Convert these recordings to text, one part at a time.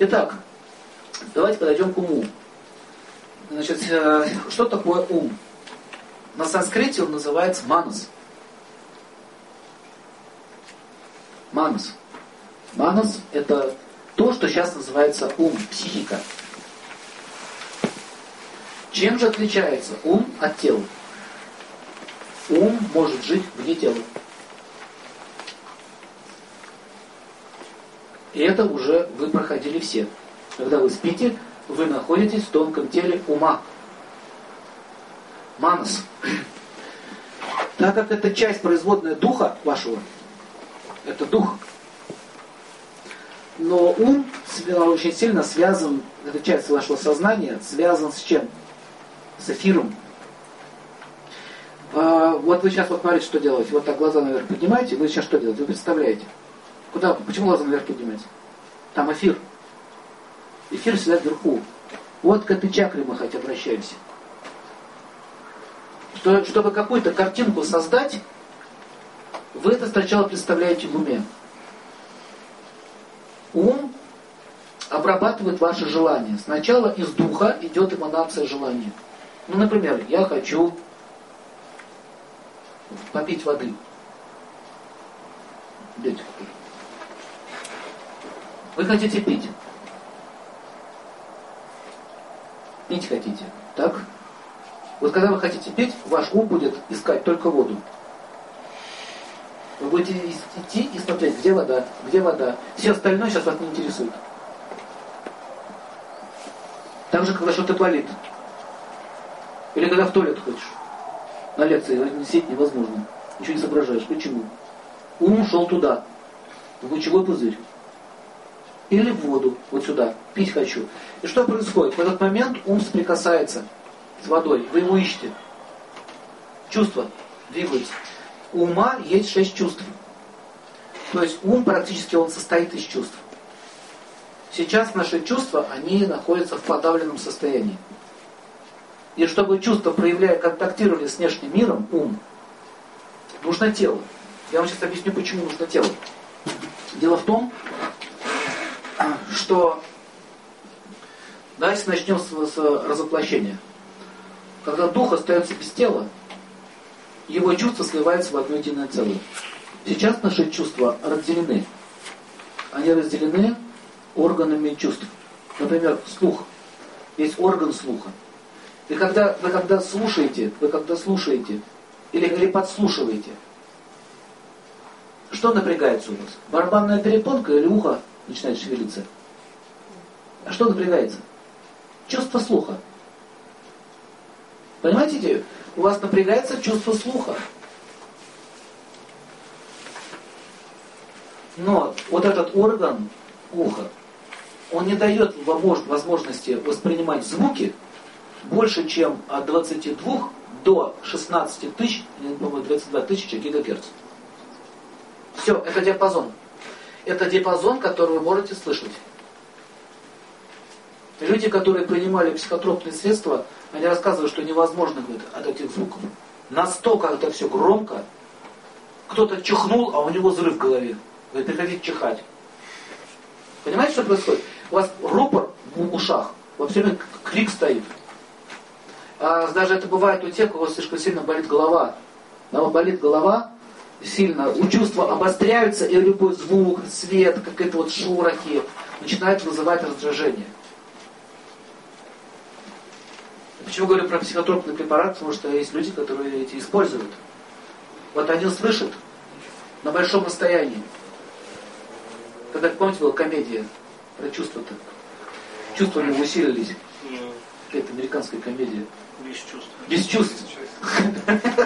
Итак, давайте подойдем к уму. Значит, э, что такое ум? На санскрите он называется манас. Манас. Манас – это то, что сейчас называется ум, психика. Чем же отличается ум от тела? Ум может жить вне тела. И это уже вы проходили все. Когда вы спите, вы находитесь в тонком теле ума. Манас. Так как это часть производная духа вашего, это дух, но ум очень сильно связан, эта часть вашего сознания, связан с чем? С эфиром. А, вот вы сейчас вот смотрите, что делаете. Вот так глаза наверх поднимаете, вы сейчас что делаете? Вы представляете. Куда? Почему глаза наверх поднимаете? Там эфир. Эфир всегда вверху. Вот к этой чакре мы хоть обращаемся. Что, чтобы какую-то картинку создать, вы это сначала представляете в уме. Ум обрабатывает ваши желания. Сначала из духа идет эманация желания. Ну, например, я хочу попить воды. Дайте Вы хотите пить. Пить хотите. Так? Вот когда вы хотите пить, ваш ум будет искать только воду. Вы будете идти и смотреть, где вода, где вода. Все остальное сейчас вас не интересует. Так же, когда что-то болит. Или когда в туалет хочешь. На лекции сидеть невозможно. Ничего не соображаешь. Почему? Ум ушел туда. В лучевой пузырь. Или в воду, вот сюда. Пить хочу. И что происходит? В этот момент ум соприкасается с водой. Вы его ищете. Чувства двигаются. У ума есть шесть чувств. То есть ум практически он состоит из чувств. Сейчас наши чувства, они находятся в подавленном состоянии. И чтобы чувства, проявляя, контактировали с внешним миром, ум, нужно тело. Я вам сейчас объясню, почему нужно тело. Дело в том, что давайте начнем с, с разоплощения. Когда дух остается без тела, его чувства сливаются в одно единое целое. Сейчас наши чувства разделены. Они разделены органами чувств. Например, слух. Есть орган слуха. И когда, вы когда слушаете, вы когда слушаете, или, или подслушиваете, что напрягается у вас? Барабанная перепонка или ухо начинает шевелиться? А что напрягается? Чувство слуха. Понимаете идею? У вас напрягается чувство слуха. Но вот этот орган уха, он не дает возможности воспринимать звуки больше, чем от 22 до 16 тысяч, по-моему, 22 тысячи гигагерц. Все, это диапазон. Это диапазон, который вы можете слышать. Люди, которые принимали психотропные средства, они рассказывают, что невозможно говорит, от этих звуков. Настолько это все громко. Кто-то чихнул, а у него взрыв в голове. Говорит, приходите чихать. Понимаете, что происходит? У вас рупор в ушах, во все время крик стоит. А даже это бывает у тех, у кого слишком сильно болит голова. Когда болит голова, сильно, у чувства обостряются, и любой звук, свет, какие-то вот шорохи начинают вызывать раздражение. Почему говорю про психотропный препарат? Потому что есть люди, которые эти используют. Вот они слышат на большом расстоянии. Когда, помните, была комедия про чувства-то? Чувства у него усилились. Какая-то американская комедия. Без чувств. Без чувств.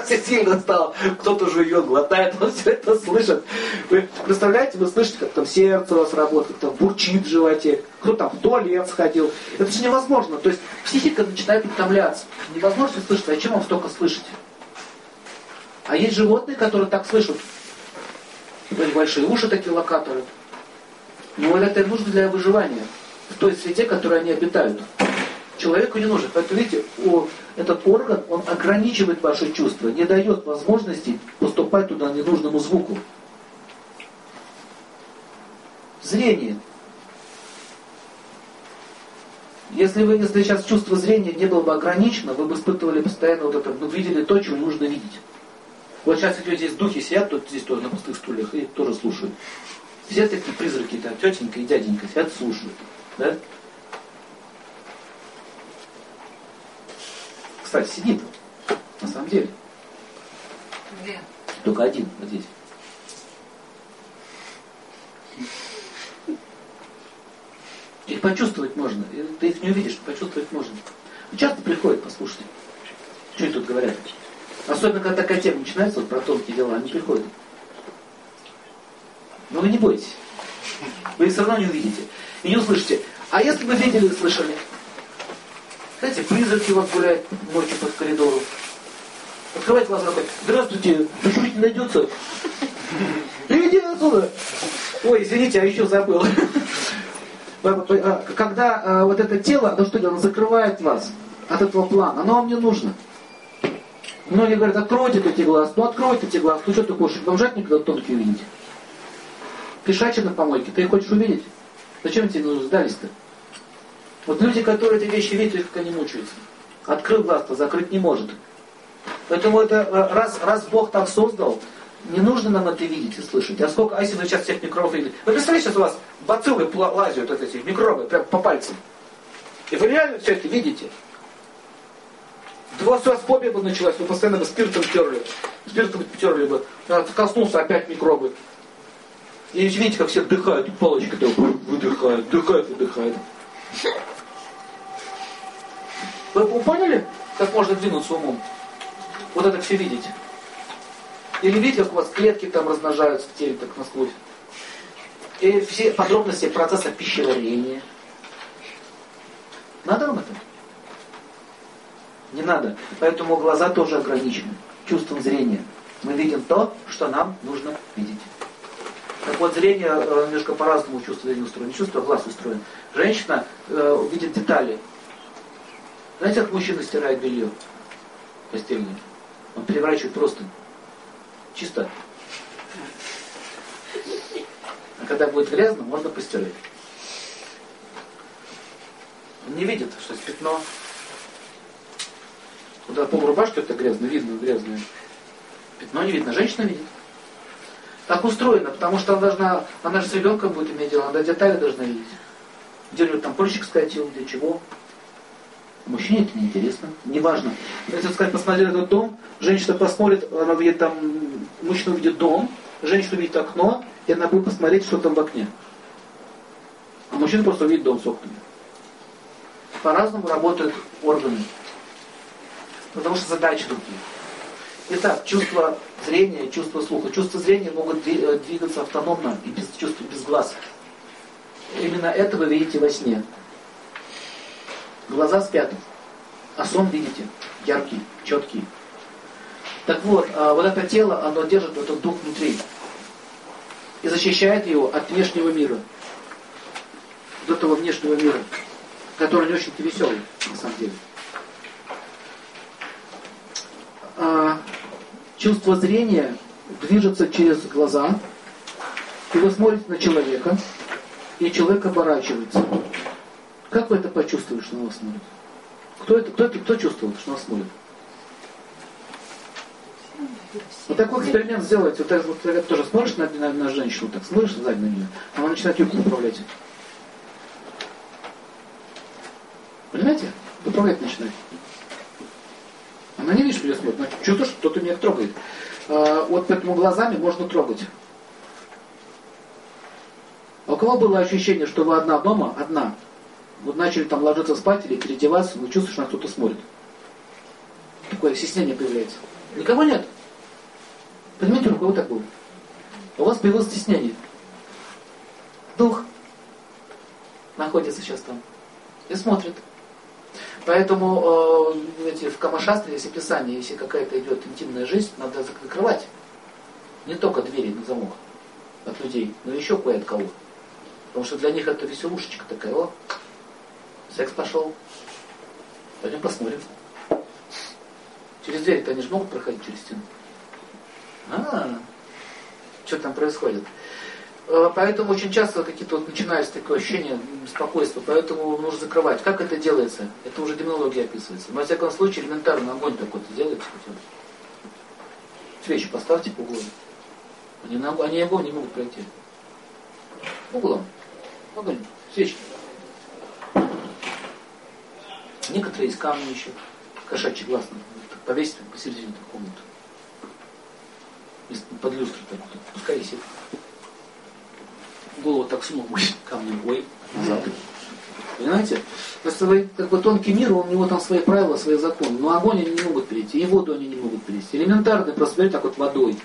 Все сильно стало. Кто-то жует, глотает, он все это слышит. Вы представляете, вы слышите, как там сердце у вас работает, как там бурчит в животе, кто там в туалет сходил. Это же невозможно. То есть психика начинает утомляться. Невозможно слышать. А чем вам столько слышите? А есть животные, которые так слышат. Большие уши такие локаторы. Но это им нужно для выживания. В той среде, в которой они обитают человеку не нужен. Поэтому, видите, этот орган, он ограничивает ваши чувства, не дает возможности поступать туда ненужному звуку. Зрение. Если вы, если сейчас чувство зрения не было бы ограничено, вы бы испытывали постоянно вот это, вы видели то, чего нужно видеть. Вот сейчас идете здесь духи сидят, тут здесь тоже на пустых стульях и тоже слушают. Все такие призраки, там, тетенька и дяденька сидят, слушают. Да? Кстати, сидит. На самом деле. Где? Только один, вот здесь. Их почувствовать можно. Ты их не увидишь, но почувствовать можно. Часто приходят послушать. Что они тут говорят? Особенно, когда такая тема начинается, вот про тонкие дела, они приходят. Но вы не бойтесь. Вы их все равно не увидите. И не услышите. А если бы видели и слышали? Знаете, призраки вас гуляют ночью по коридору. Открывает глаза такой, здравствуйте, душить найдется? Иди отсюда! Ой, извините, а еще забыл. А, когда а, вот это тело, оно что делает? Оно закрывает вас от этого плана. Оно вам не нужно. Многие говорят, откройте эти глаз. Ну откройте эти глаз. Ну что ты хочешь, бомжать никогда тонкие увидеть? Пешачи на помойке, ты их хочешь увидеть? Зачем тебе сдались-то? Вот люди, которые эти вещи видят, как они мучаются. Открыл глаз-то, закрыть не может. Поэтому это э, раз, раз Бог так создал, не нужно нам это видеть и слышать. А сколько, а если вы сейчас всех микробов видите? Вы представляете, сейчас у вас бациллы лазят, вот эти микробы, прям по пальцам. И вы реально все это видите? Да у вас, у вас фобия бы началась, вы постоянно бы спиртом терли. Спиртом терли бы. Коснулся опять микробы. И видите, как все вдыхают, и палочка так выдыхают, вдыхают, выдыхают. Вы поняли, как можно двинуться умом? Вот это все видите. Или видите, как у вас клетки там размножаются в теле, так насквозь. И все подробности процесса пищеварения. Надо вам это? Не надо. Поэтому глаза тоже ограничены. Чувством зрения. Мы видим то, что нам нужно видеть. Так вот, зрение э, немножко по-разному чувство зрения устроено. Чувство глаз устроено. Женщина э, видит детали. Знаете, как мужчина стирает белье постельное? Он переворачивает просто. Чисто. А когда будет грязно, можно постирать. Он не видит, что есть пятно. Куда пол рубашки это грязно, видно грязное. Пятно не видно, женщина видит. Так устроено, потому что она должна, она же с ребенком будет иметь дело, она детали должна видеть. Где у нее там польщик скатил, где чего. Мужчине это неинтересно, неважно. Если сказать, посмотри этот дом, женщина посмотрит, она видит там, мужчина увидит дом, женщина увидит окно, и она будет посмотреть, что там в окне. А мужчина просто увидит дом с окнами. По-разному работают органы. Потому что задачи другие. Итак, чувство зрения, чувство слуха. Чувство зрения могут э, двигаться автономно и без чувства, без глаз. Именно это вы видите во сне. Глаза спят, а сон видите, яркий, четкий. Так вот, а вот это тело, оно держит этот дух внутри и защищает его от внешнего мира. От этого внешнего мира, который не очень-то веселый, на самом деле. А, чувство зрения движется через глаза, и вы смотрите на человека, и человек оборачивается. Как вы это почувствовали, что на вас смотрит? Кто это, кто это, кто чувствовал, что на вас смотрит? Вот такой эксперимент сделайте. Вот, вот ты тоже смотришь на, на, на женщину, так смотришь сзади на нее, она начинает юбку управлять. Понимаете? Управлять начинает. Она не видит, что я смотрит, но чувствует, что кто-то меня трогает. А, вот поэтому глазами можно трогать. А у кого было ощущение, что вы одна дома, одна, вот начали там ложиться спать или переодеваться, вы чувствуете, что на кто-то смотрит. Такое стеснение появляется. Никого нет. Понимаете, у кого так было? У вас появилось стеснение. Дух находится сейчас там и смотрит. Поэтому э, в Камашастре, если Писание, если какая-то идет интимная жизнь, надо закрывать не только двери на замок от людей, но еще кое от кого. Потому что для них это веселушечка такая, о, секс пошел. Пойдем посмотрим. Через дверь-то они же могут проходить через стену. А, что там происходит? Э, поэтому очень часто какие-то вот начинаются такое ощущение беспокойства, поэтому нужно закрывать. Как это делается? Это уже демонология описывается. Но, во всяком случае, элементарно огонь такой-то делается бы. Свечи поставьте по углам. Они, на, они огонь не могут пройти. По углам. Огонь. Свечки. Некоторые из камня еще. Кошачий глаз. Повесить посередине комнаты. Под люстру так. Пускай висит голову так сунул камнем, ой, назад. Понимаете? Просто как бы тонкий мир, у него там свои правила, свои законы. Но огонь они не могут перейти, и воду они не могут перейти. Элементарно, просто берете так вот водой,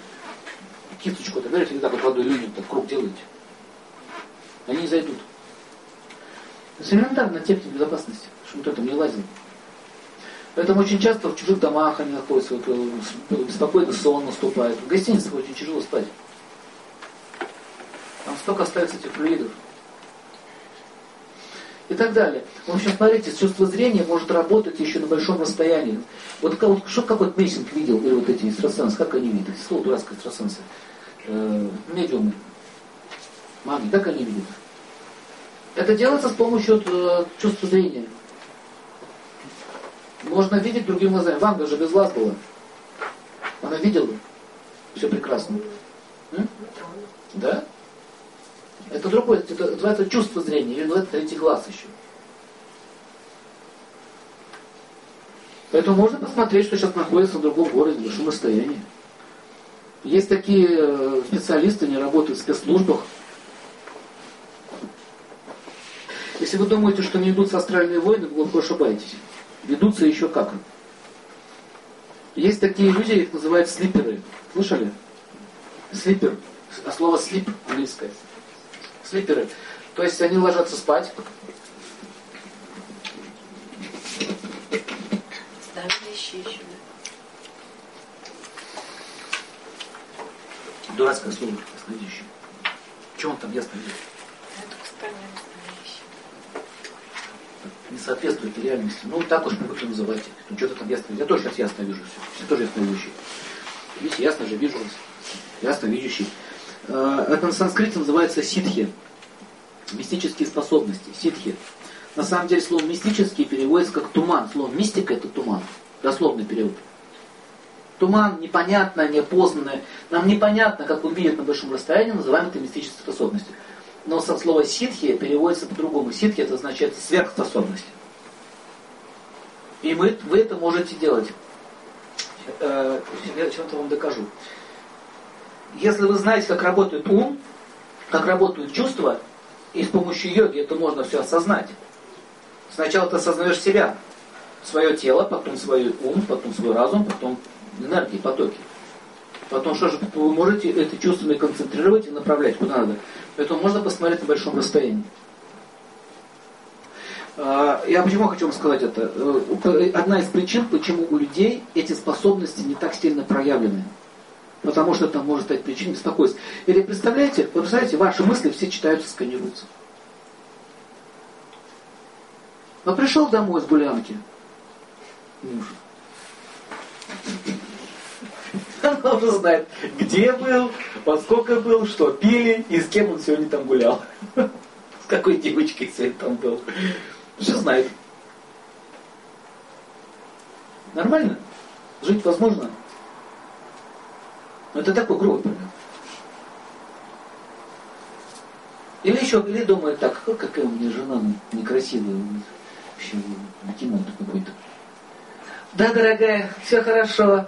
кисточку, так берете, и так вот водой люнет, так круг делаете. Они не зайдут. То есть элементарно техника безопасности, чтобы кто-то не лазил. Поэтому очень часто в чужих домах они находятся, вот, э, беспокойный сон наступает. В гостиницах очень тяжело спать. Там столько остается этих флюидов. И так далее. В общем, смотрите, чувство зрения может работать еще на большом расстоянии. Вот, вот что какой-то Мессинг видел, или вот эти экстрасенсы, как они видят? Слово дурацкое экстрасенсы. Э, медиумы. Маги, как они видят? Это делается с помощью э, чувства зрения. Можно видеть другим глазами. Ванга же без глаз была. Она видела. Все прекрасно. М? Да? Это другое, это называется чувство зрения, или называется третий глаз еще. Поэтому можно посмотреть, что сейчас находится в другом городе, в большом расстоянии. Есть такие э, специалисты, они работают в спецслужбах. Если вы думаете, что не идутся астральные войны, вы глубоко ошибаетесь. Ведутся еще как. Есть такие люди, их называют слиперы. Слышали? Слипер. А слово слип английское слиперы. То есть они ложатся спать. Дурацкое слово ясновидящий. Чего он там ясно видит? Не соответствует реальности. Ну, так уж привыкли называть. Ну, что-то там ясно. Я тоже сейчас ясно вижу все. Я тоже ясно видящий. Видите, ясно же вижу вас. Ясно видящий. Э, это на санскрите называется ситхи. Мистические способности, ситхи. На самом деле слово мистический переводится как туман. Слово мистика это туман. Дословный перевод. Туман непонятное, неопознанное. Нам непонятно, как он видит на большом расстоянии, называем это мистической способностью. Но со слова ситхи переводится по-другому. Ситхи это означает сверхспособность. И мы, вы это можете делать. Э, я чем-то вам докажу. Если вы знаете, как работает ум, как работают чувства, и с помощью йоги это можно все осознать. Сначала ты осознаешь себя, свое тело, потом свой ум, потом свой разум, потом энергии, потоки. Потом что же, вы можете это чувствами концентрировать и направлять куда надо. Поэтому можно посмотреть на большом расстоянии. А, я почему хочу вам сказать это? Э, одна из причин, почему у людей эти способности не так сильно проявлены. Потому что это может стать причиной беспокойства. Или представляете, вы представляете, ваши мысли все читаются, сканируются. Но пришел домой с гулянки муж. Она уже знает, где был, во сколько был, что пили и с кем он сегодня там гулял. С какой девочкой сегодня там был. Все знает. Нормально? Жить возможно? Но ну, это такой грубый пример. Или еще, или думает так, какая у меня жена некрасивая, вообще бегемот какой-то. Да, дорогая, все хорошо.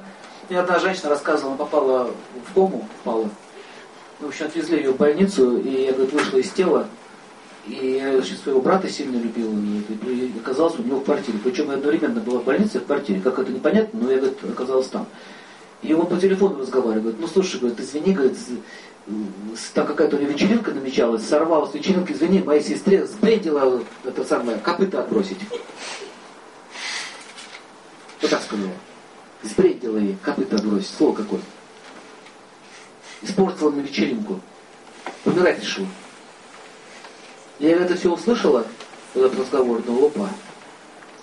Мне одна женщина рассказывала, она попала в кому, попала. В общем, отвезли ее в больницу, и я, говорит, вышла из тела, и я значит, своего брата сильно любила, и оказалась у него в квартире. Причем я одновременно была в больнице и в квартире. Как это непонятно, но я говорит, оказалась там. И он по телефону разговаривает. Ну слушай, говорит, извини, говорит, там какая-то у него вечеринка намечалась, сорвалась вечеринка, извини, моей сестре сбрендила это самое, копыта отбросить. Вот так сказала. Сбрендила ей, копыта отбросить. Слово какое. Испортила на вечеринку. Помирать решила. Я это все услышала, этот разговор, думала, опа.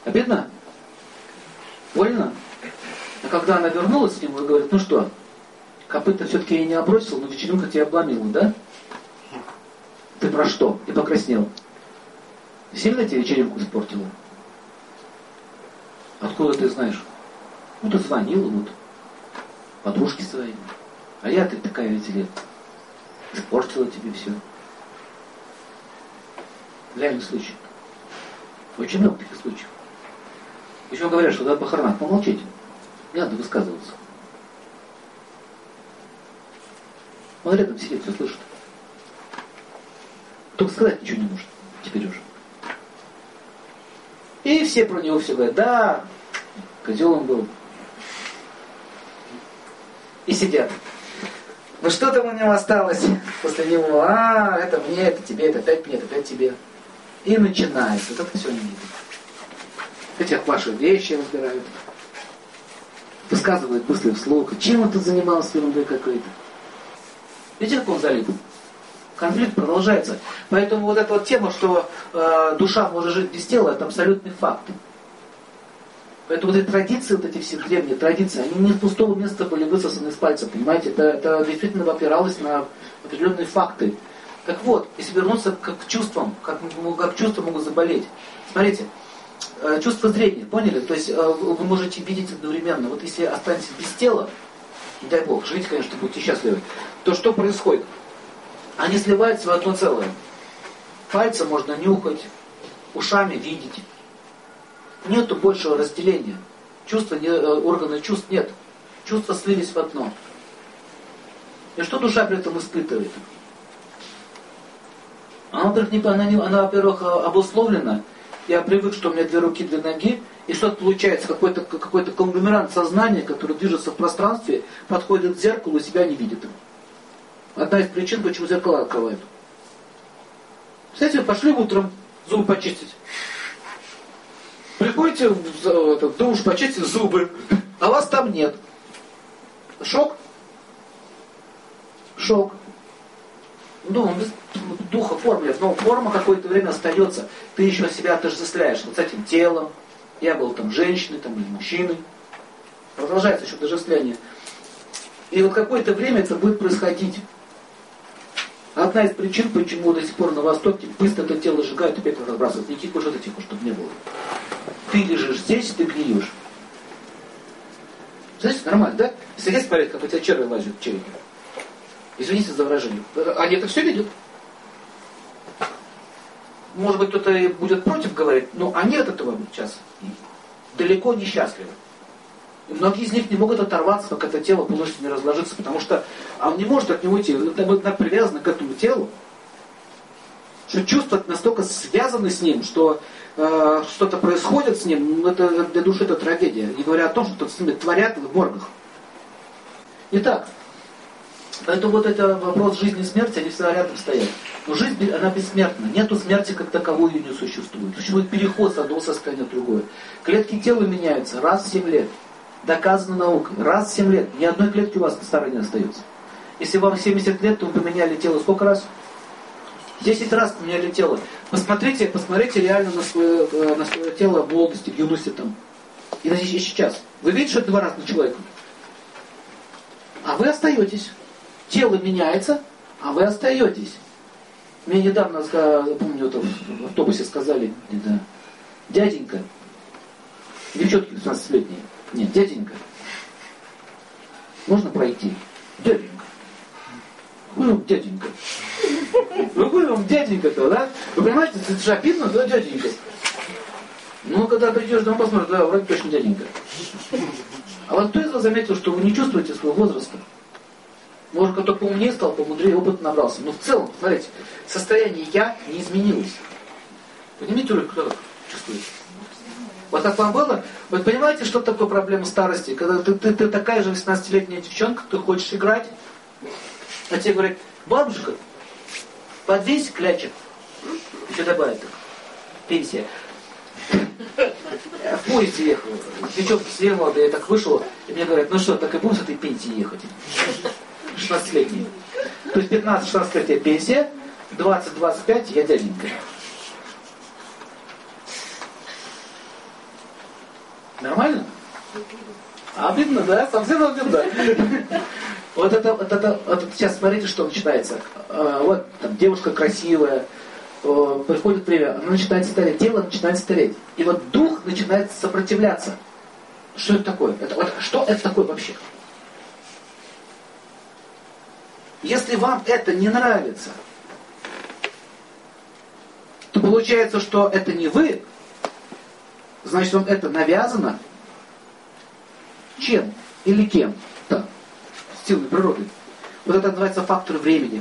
Обидно? Больно? А когда она вернулась к нему и говорит, ну что, копыта все-таки я не обросил, но вечеринка тебя обломила, да? Ты про что? И покраснел. Сильно тебе вечеринку испортила? Откуда ты знаешь? Ну, ты звонила вот подружке своей. А я, ты такая, видите ли, испортила тебе все. Реальный случай. Очень много таких случаев. Еще говорят, что на похоронах помолчите. Не надо высказываться. Он рядом сидит, все слышит. Только сказать ничего не может. Теперь уже. И все про него все говорят, да, козел он был. И сидят. Ну что там у него осталось после него? А, это мне, это тебе, это опять мне, это опять тебе. И начинается. Вот это все не видно. Хотя ваши вещи разбирают. Высказывают мысли вслух. Чем он тут занимался ерундой какой-то? Видите, как он залип? Конфликт продолжается. Поэтому вот эта вот тема, что э, душа может жить без тела, это абсолютный факт. Поэтому вот эти традиции, вот эти все древние традиции, они не с пустого места были высосаны из пальца, понимаете? Это, это действительно опиралось на определенные факты. Так вот, если вернуться к, к чувствам, как, как чувства могут заболеть. Смотрите, э, чувство зрения, поняли? То есть э, вы можете видеть одновременно. Вот если останетесь без тела, не дай бог, живите, конечно, будьте счастливы, то что происходит? Они сливаются в одно целое. Пальцем можно нюхать, ушами видеть. Нету большего разделения. Чувства, не, э, органы чувств нет. Чувства слились в одно. И что душа при этом испытывает? Она, во-первых, не, она, не, она, во-первых, обусловлена. Я привык, что у меня две руки, две ноги. И что-то получается, какой-то какой конгломерант сознания, который движется в пространстве, подходит к зеркалу и себя не видит. Одна из причин, почему зеркала открывают. Кстати, пошли утром зубы почистить. Приходите в этот, душ, почистить зубы, а вас там нет. Шок? Шок. Ну, без духа формулят, но форма какое-то время остается. Ты еще себя отождествляешь вот с этим телом. Я был там женщиной, там, или мужчиной. Продолжается еще отождествление. И вот какое-то время это будет происходить. Одна из причин, почему до сих пор на Востоке быстро это тело сжигают опять разбрасывают. Никаких уже тихо, чтобы не было. Ты лежишь здесь, ты гниешь. Знаете, нормально, да? Если есть смотреть, как у тебя черви лазят в черепе. Извините за выражение. Они это все видят. Может быть, кто-то будет против говорить, но они от этого сейчас далеко не счастливы. Многие из них не могут оторваться, как это тело полностью не разложится, потому что он не может от него уйти. Это так привязано к этому телу, что чувства настолько связаны с ним, что э, что-то происходит с ним, ну, это для души это трагедия. Не говоря о том, что с ними творят в моргах. Итак, Поэтому вот это вопрос жизни и смерти, они всегда рядом стоят. Но жизнь, она бессмертна. Нету смерти как таковой, ее не существует. Существует переход с одного состояния в другое. Клетки тела меняются раз в 7 лет. Доказано наукой. Раз в 7 лет. Ни одной клетки у вас старой не остается. Если вам 70 лет, то вы поменяли тело сколько раз? 10 раз поменяли тело. Посмотрите, посмотрите реально на свое, э, на свое тело в молодости, в юности там. И сейчас. Вы видите, что это два разных человека? А вы остаетесь тело меняется, а вы остаетесь. Мне недавно, помню, в автобусе сказали, дяденька, девчонки 16-летние, нет, дяденька, можно пройти? Дяденька. Вы вам дяденька. Ну вы вам дяденька-то, да? Вы понимаете, это же обидно, да, дяденька? Ну, когда придешь домой, посмотришь, да, вроде точно дяденька. А вот кто из вас заметил, что вы не чувствуете своего возраста? Может, кто поумнее стал, помудрее, опыт набрался. Но в целом, смотрите, состояние «я» не изменилось. Поднимите руку, кто чувствует? Вот так вам было? Вы понимаете, что такое проблема старости? Когда ты, ты, ты такая же 18-летняя девчонка, ты хочешь играть, а тебе говорят, бабушка, подвесь клячек. Еще добавить так. Пенсия. В поезде ехал. Девчонка сидела, я так вышел, и мне говорят, ну что, так и будем с этой пенсии ехать? 16-летний. То есть 15-16 лет я пенсия, 20-25 я дяденька. Нормально? Обидно, да? Совсем обидно. Вот это, вот это, вот это сейчас смотрите, что начинается. А, вот там девушка красивая, приходит время, она начинает стареть, тело начинает стареть. И вот дух начинает сопротивляться. Что это такое? Это, вот, что это такое вообще? Если вам это не нравится, то получается, что это не вы, значит вам это навязано чем или кем-то, силой природы. Вот это называется фактор времени.